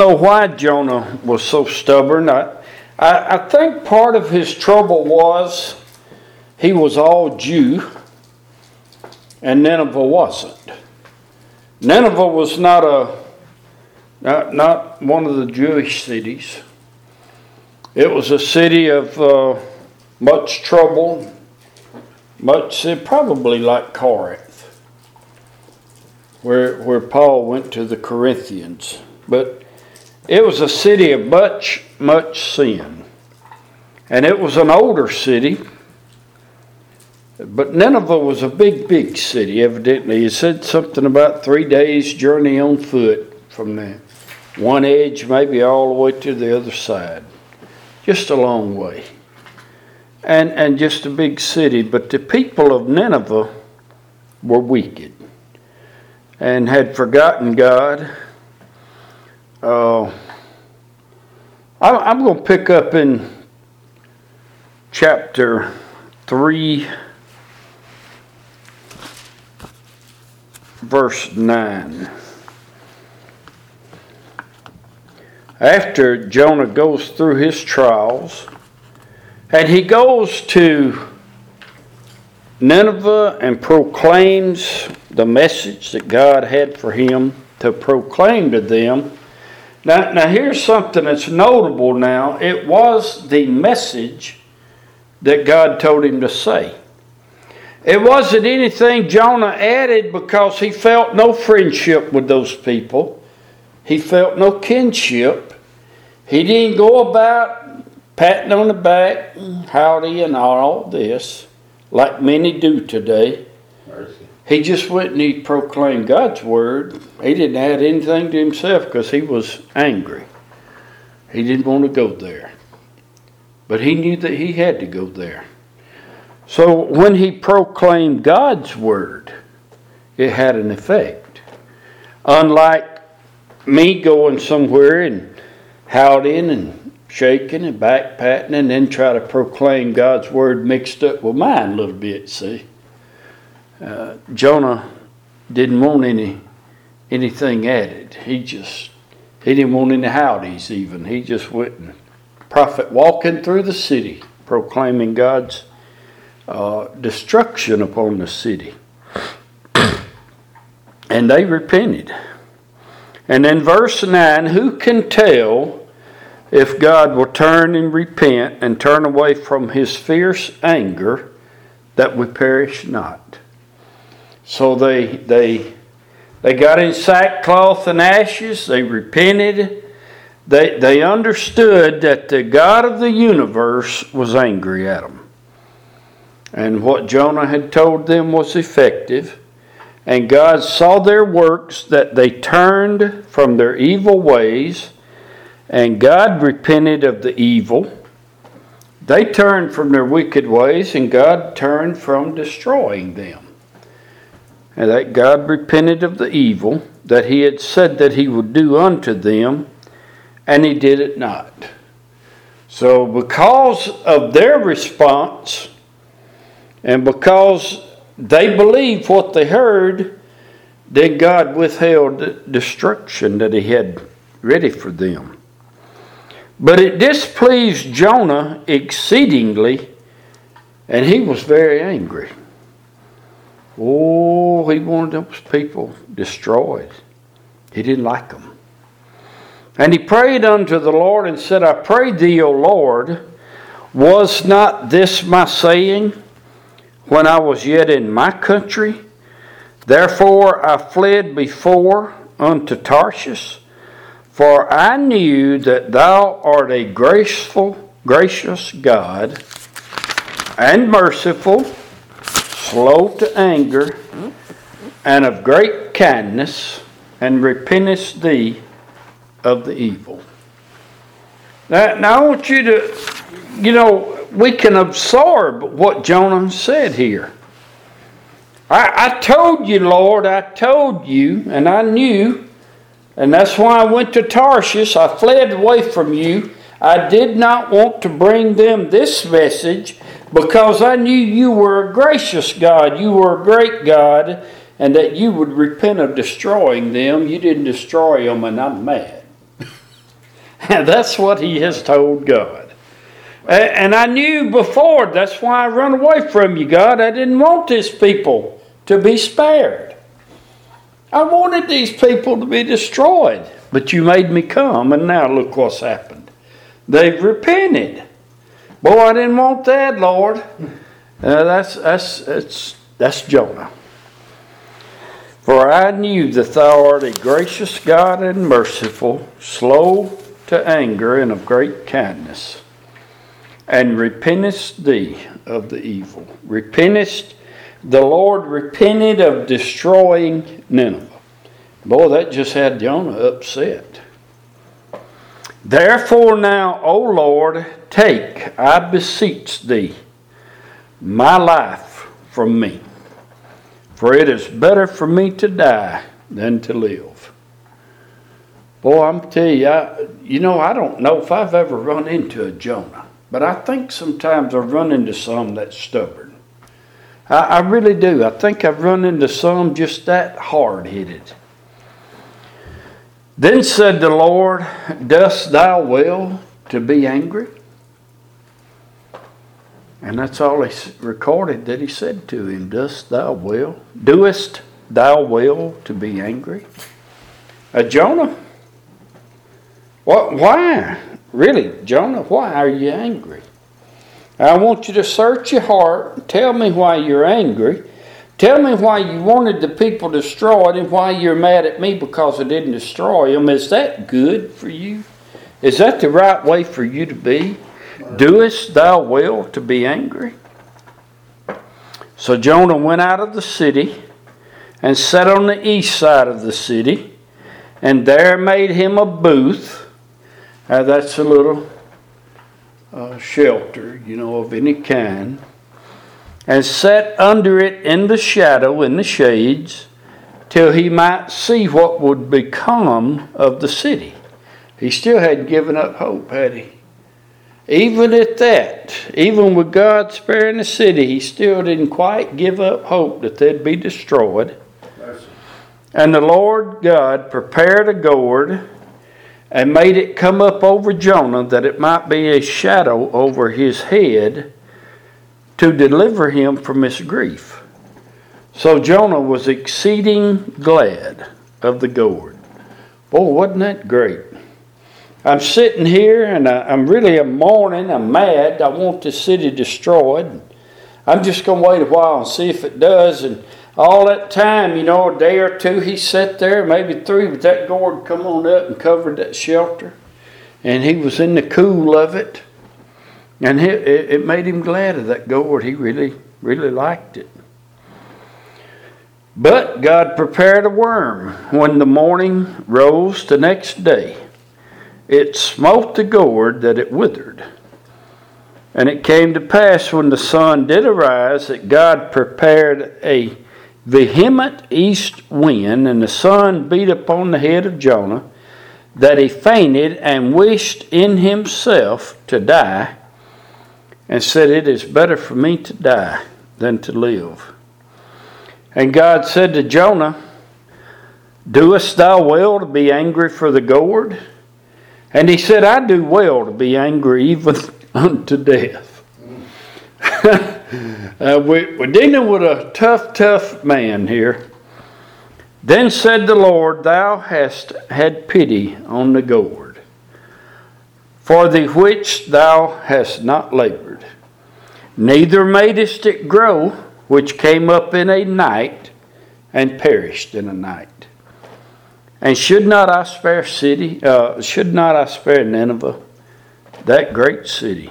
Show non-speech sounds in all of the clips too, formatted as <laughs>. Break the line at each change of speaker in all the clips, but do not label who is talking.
know why Jonah was so stubborn. I, I, I think part of his trouble was he was all Jew and Nineveh wasn't. Nineveh was not a not, not one of the Jewish cities. It was a city of uh, much trouble, much probably like Corinth, where where Paul went to the Corinthians, but it was a city of much much sin, and it was an older city. But Nineveh was a big, big city, evidently. It said something about three days' journey on foot from the one edge, maybe all the way to the other side. Just a long way. And, and just a big city. But the people of Nineveh were wicked and had forgotten God. Uh, I'm going to pick up in chapter 3 verse 9. After Jonah goes through his trials, and he goes to Nineveh and proclaims the message that God had for him to proclaim to them. Now, now here's something that's notable now. It was the message that God told him to say. It wasn't anything Jonah added because he felt no friendship with those people. He felt no kinship. He didn't go about patting on the back, howdy, and all this like many do today. Mercy. He just went and he proclaimed God's word. He didn't add anything to himself because he was angry. He didn't want to go there. But he knew that he had to go there. So when he proclaimed God's word, it had an effect. Unlike me going somewhere and howling and shaking and back patting and then try to proclaim God's word mixed up with mine a little bit, see. Uh, Jonah didn't want any anything added. He just he didn't want any howdies even. He just went and prophet walking through the city proclaiming God's uh, destruction upon the city. <coughs> and they repented. And then verse 9 who can tell if God will turn and repent and turn away from his fierce anger that we perish not? So they, they, they got in sackcloth and ashes, they repented. They, they understood that the God of the universe was angry at them. And what Jonah had told them was effective. And God saw their works, that they turned from their evil ways, and God repented of the evil. They turned from their wicked ways, and God turned from destroying them. And that God repented of the evil that He had said that He would do unto them, and He did it not. So, because of their response, and because they believed what they heard, then God withheld the destruction that He had ready for them. But it displeased Jonah exceedingly, and he was very angry. Oh, he wanted those people destroyed. He didn't like them. And he prayed unto the Lord and said, I pray thee, O Lord, was not this my saying? when I was yet in my country. Therefore I fled before unto Tarshish, for I knew that thou art a graceful, gracious God, and merciful, slow to anger, and of great kindness, and repentest thee of the evil. Now, now I want you to, you know, we can absorb what Jonah said here. I, I told you, Lord, I told you, and I knew, and that's why I went to Tarshish. I fled away from you. I did not want to bring them this message because I knew you were a gracious God, you were a great God, and that you would repent of destroying them. You didn't destroy them, and I'm mad. <laughs> and that's what he has told God. And I knew before, that's why I run away from you, God. I didn't want these people to be spared. I wanted these people to be destroyed. But you made me come, and now look what's happened. They've repented. Boy, I didn't want that, Lord. Uh, that's, that's, that's, that's Jonah. For I knew that thou art a gracious God and merciful, slow to anger, and of great kindness, and repentest thee of the evil. Repentest, the Lord repented of destroying Nineveh. Boy, that just had Jonah upset. Therefore, now, O Lord, take, I beseech thee, my life from me. For it is better for me to die than to live. Boy, I'm telling you, I, you know, I don't know if I've ever run into a Jonah, but I think sometimes I've run into some that's stubborn. I, I really do. I think I've run into some just that hard headed. Then said the Lord, Dost thou will to be angry? And that's all he recorded that he said to him, Dost thou will? Doest thou will to be angry? Uh, Jonah, what, why? Really, Jonah, why are you angry? I want you to search your heart. Tell me why you're angry. Tell me why you wanted the people destroyed and why you're mad at me because I didn't destroy them. Is that good for you? Is that the right way for you to be? Doest thou well to be angry? So Jonah went out of the city and sat on the east side of the city, and there made him a booth. Uh, that's a little uh, shelter, you know, of any kind and sat under it in the shadow, in the shades, till he might see what would become of the city. He still hadn't given up hope, had he? Even at that, even with God sparing the city, he still didn't quite give up hope that they'd be destroyed. And the Lord God prepared a gourd and made it come up over Jonah that it might be a shadow over his head to deliver him from his grief. So Jonah was exceeding glad of the gourd. Boy, wasn't that great? I'm sitting here and I, am really a mourning. I'm mad. I want this city destroyed. I'm just going to wait a while and see if it does. And all that time, you know, a day or two, he sat there, maybe three, but that gourd come on up and covered that shelter. And he was in the cool of it. And it, it made him glad of that gourd. He really, really liked it. But God prepared a worm. When the morning rose the next day, it smote the gourd that it withered. And it came to pass when the sun did arise that God prepared a vehement east wind, and the sun beat upon the head of Jonah, that he fainted and wished in himself to die and said, It is better for me to die than to live. And God said to Jonah, Doest thou well to be angry for the gourd? And he said, I do well to be angry even <laughs> unto death. <laughs> uh, we, we're dealing with a tough, tough man here. Then said the Lord, Thou hast had pity on the gourd, for the which thou hast not labored Neither madest it grow, which came up in a night and perished in a night. And should not I spare city? Uh, should not I spare Nineveh, that great city,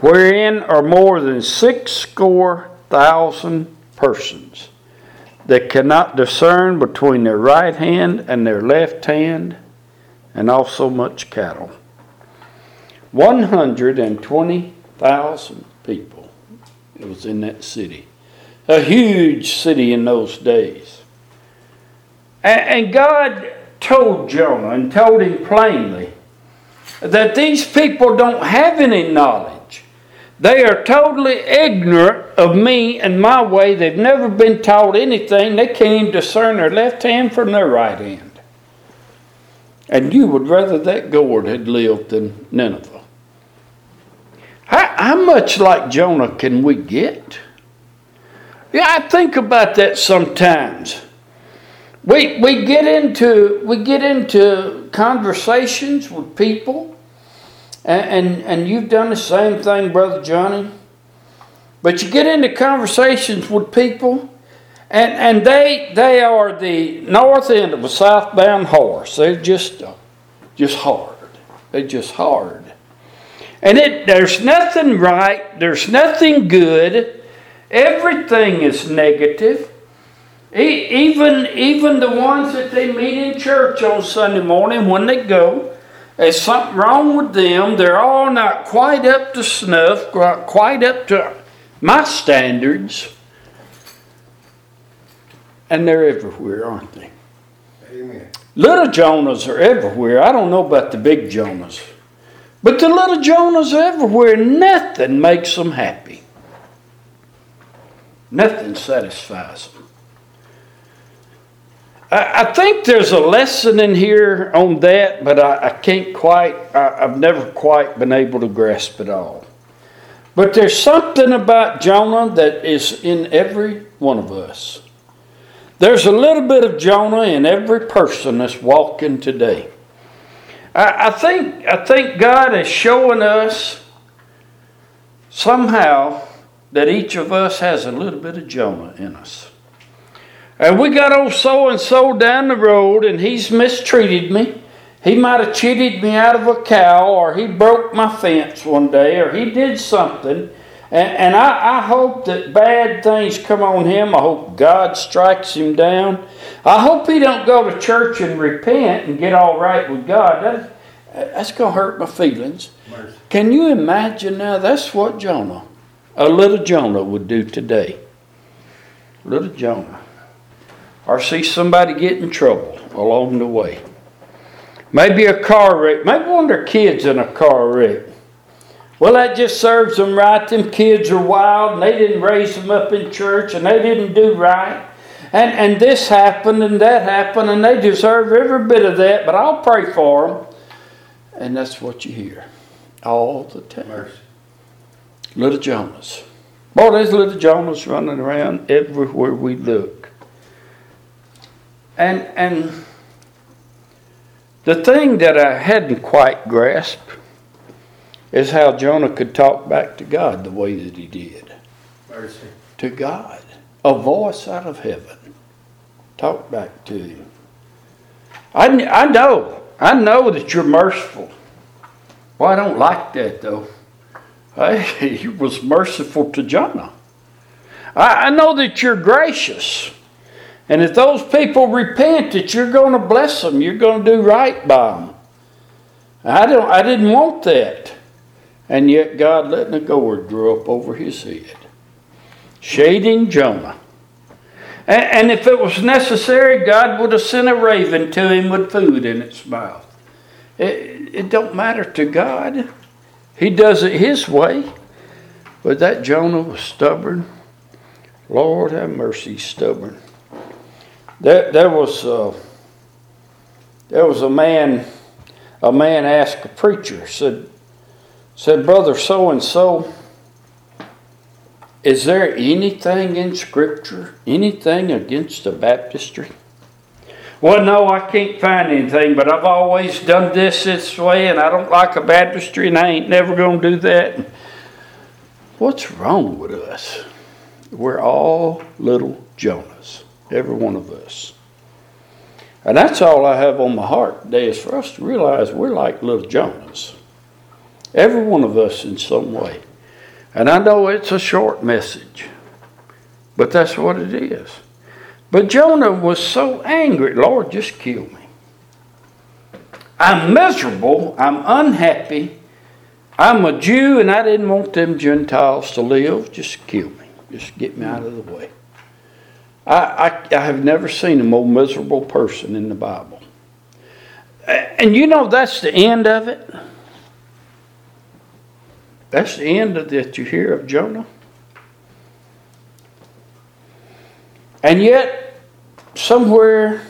wherein are more than six score thousand persons that cannot discern between their right hand and their left hand, and also much cattle. One hundred and twenty thousand people. It was in that city. A huge city in those days. And God told Jonah and told him plainly that these people don't have any knowledge. They are totally ignorant of me and my way. They've never been taught anything. They can't even discern their left hand from their right hand. And you would rather that gourd had lived than Nineveh. How, how much like Jonah can we get? Yeah, I think about that sometimes. We, we get into we get into conversations with people, and, and, and you've done the same thing, Brother Johnny. But you get into conversations with people, and, and they they are the north end of a southbound horse. They're just just hard. They're just hard. And it there's nothing right, there's nothing good. Everything is negative. Even even the ones that they meet in church on Sunday morning when they go, there's something wrong with them. They're all not quite up to snuff, quite up to my standards. And they're everywhere, aren't they? Amen. Little Jonahs are everywhere. I don't know about the big Jonahs. But the little Jonahs everywhere. Nothing makes them happy. Nothing satisfies them. I, I think there's a lesson in here on that, but I, I can't quite, I, I've never quite been able to grasp it all. But there's something about Jonah that is in every one of us. There's a little bit of Jonah in every person that's walking today. I, I think I think God is showing us somehow that each of us has a little bit of Jonah in us. And we got old so and so down the road, and he's mistreated me. He might have cheated me out of a cow, or he broke my fence one day, or he did something and, and I, I hope that bad things come on him. I hope God strikes him down. I hope he don't go to church and repent and get all right with God. That, that's going to hurt my feelings. Mercy. Can you imagine now? That's what Jonah, a little Jonah, would do today. Little Jonah. Or see somebody get in trouble along the way. Maybe a car wreck. Maybe one of their kids in a car wreck. Well, that just serves them right. Them kids are wild and they didn't raise them up in church and they didn't do right. And, and this happened and that happened and they deserve every bit of that, but I'll pray for them. And that's what you hear all the time. Mercy. Little Jonahs. Boy, there's little Jonahs running around everywhere we look. And, and the thing that I hadn't quite grasped is how Jonah could talk back to God the way that he did. Mercy. To God. A voice out of heaven. Talk back to him. I, I know. I know that you're merciful. Well, I don't like that though. Hey, <laughs> he was merciful to Jonah. I, I know that you're gracious. And if those people repent, that you're going to bless them. You're going to do right by them. I don't. I didn't want that. And yet God letting a gourd grow up over his head, shading Jonah. And, and if it was necessary, God would have sent a raven to him with food in its mouth. It, it don't matter to God. He does it his way. But that Jonah was stubborn. Lord have mercy, stubborn. There, there was uh, there was a man. A man asked a preacher, said, said, Brother so and so, is there anything in Scripture, anything against the baptistry? Well, no, I can't find anything, but I've always done this this way, and I don't like a baptistry, and I ain't never going to do that. What's wrong with us? We're all little Jonahs, every one of us. And that's all I have on my heart today is for us to realize we're like little Jonahs. Every one of us in some way. And I know it's a short message, but that's what it is. But Jonah was so angry, Lord, just kill me. I'm miserable, I'm unhappy. I'm a Jew and I didn't want them Gentiles to live. Just kill me. Just get me out of the way. I, I, I have never seen a more miserable person in the Bible. And you know that's the end of it. That's the end of that you hear of Jonah. And yet, somewhere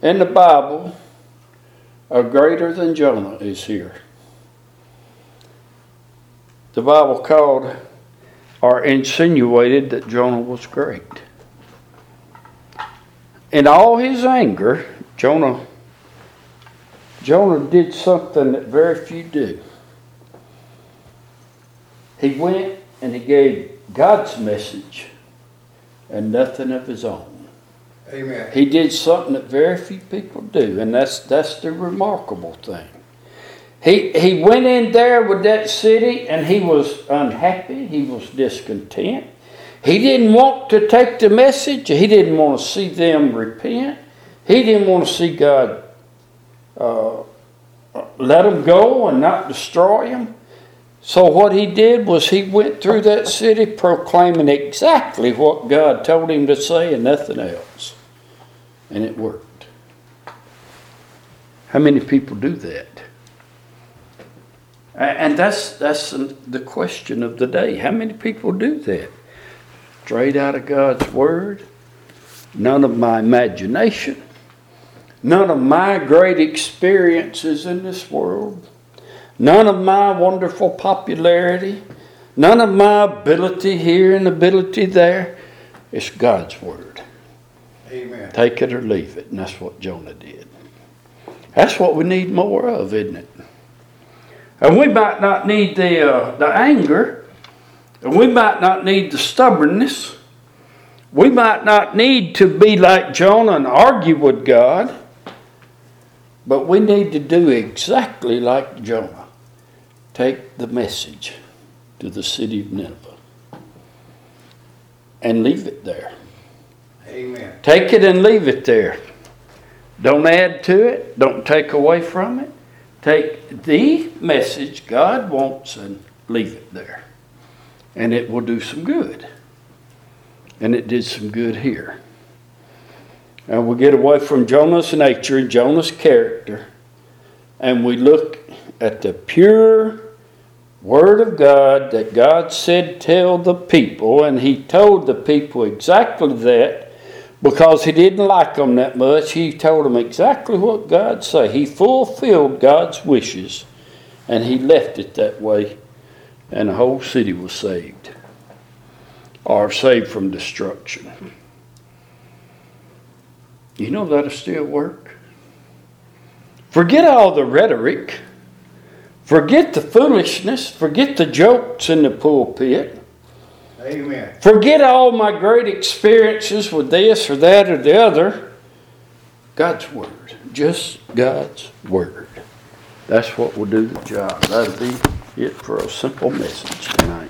in the Bible, a greater than Jonah is here. The Bible called or insinuated that Jonah was great. In all his anger, Jonah Jonah did something that very few do. He went and he gave God's message and nothing of his own.
Amen.
He did something that very few people do, and that's that's the remarkable thing. He he went in there with that city and he was unhappy, he was discontent. He didn't want to take the message, he didn't want to see them repent. He didn't want to see God uh, let them go and not destroy them. So what he did was he went through that city proclaiming exactly what God told him to say and nothing else. And it worked. How many people do that? And that's that's the question of the day. How many people do that? Straight out of God's word, none of my imagination, none of my great experiences in this world, none of my wonderful popularity, none of my ability here and ability there. It's God's word.
Amen.
Take it or leave it. And that's what Jonah did. That's what we need more of, isn't it? And we might not need the, uh, the anger, and we might not need the stubbornness. We might not need to be like Jonah and argue with God, but we need to do exactly like Jonah take the message to the city of Nineveh and leave it there.
Amen.
Take it and leave it there. Don't add to it, don't take away from it. Take the message God wants and leave it there. And it will do some good. And it did some good here. And we get away from Jonah's nature and Jonah's character, and we look at the pure Word of God that God said, Tell the people, and He told the people exactly that because he didn't like them that much, he told them exactly what God said. He fulfilled God's wishes, and he left it that way, and the whole city was saved, or saved from destruction. You know that'll still work. Forget all the rhetoric. Forget the foolishness. Forget the jokes in the pulpit.
Amen.
Forget all my great experiences with this or that or the other. God's Word. Just God's Word. That's what will do the job. That'll be it for a simple message tonight.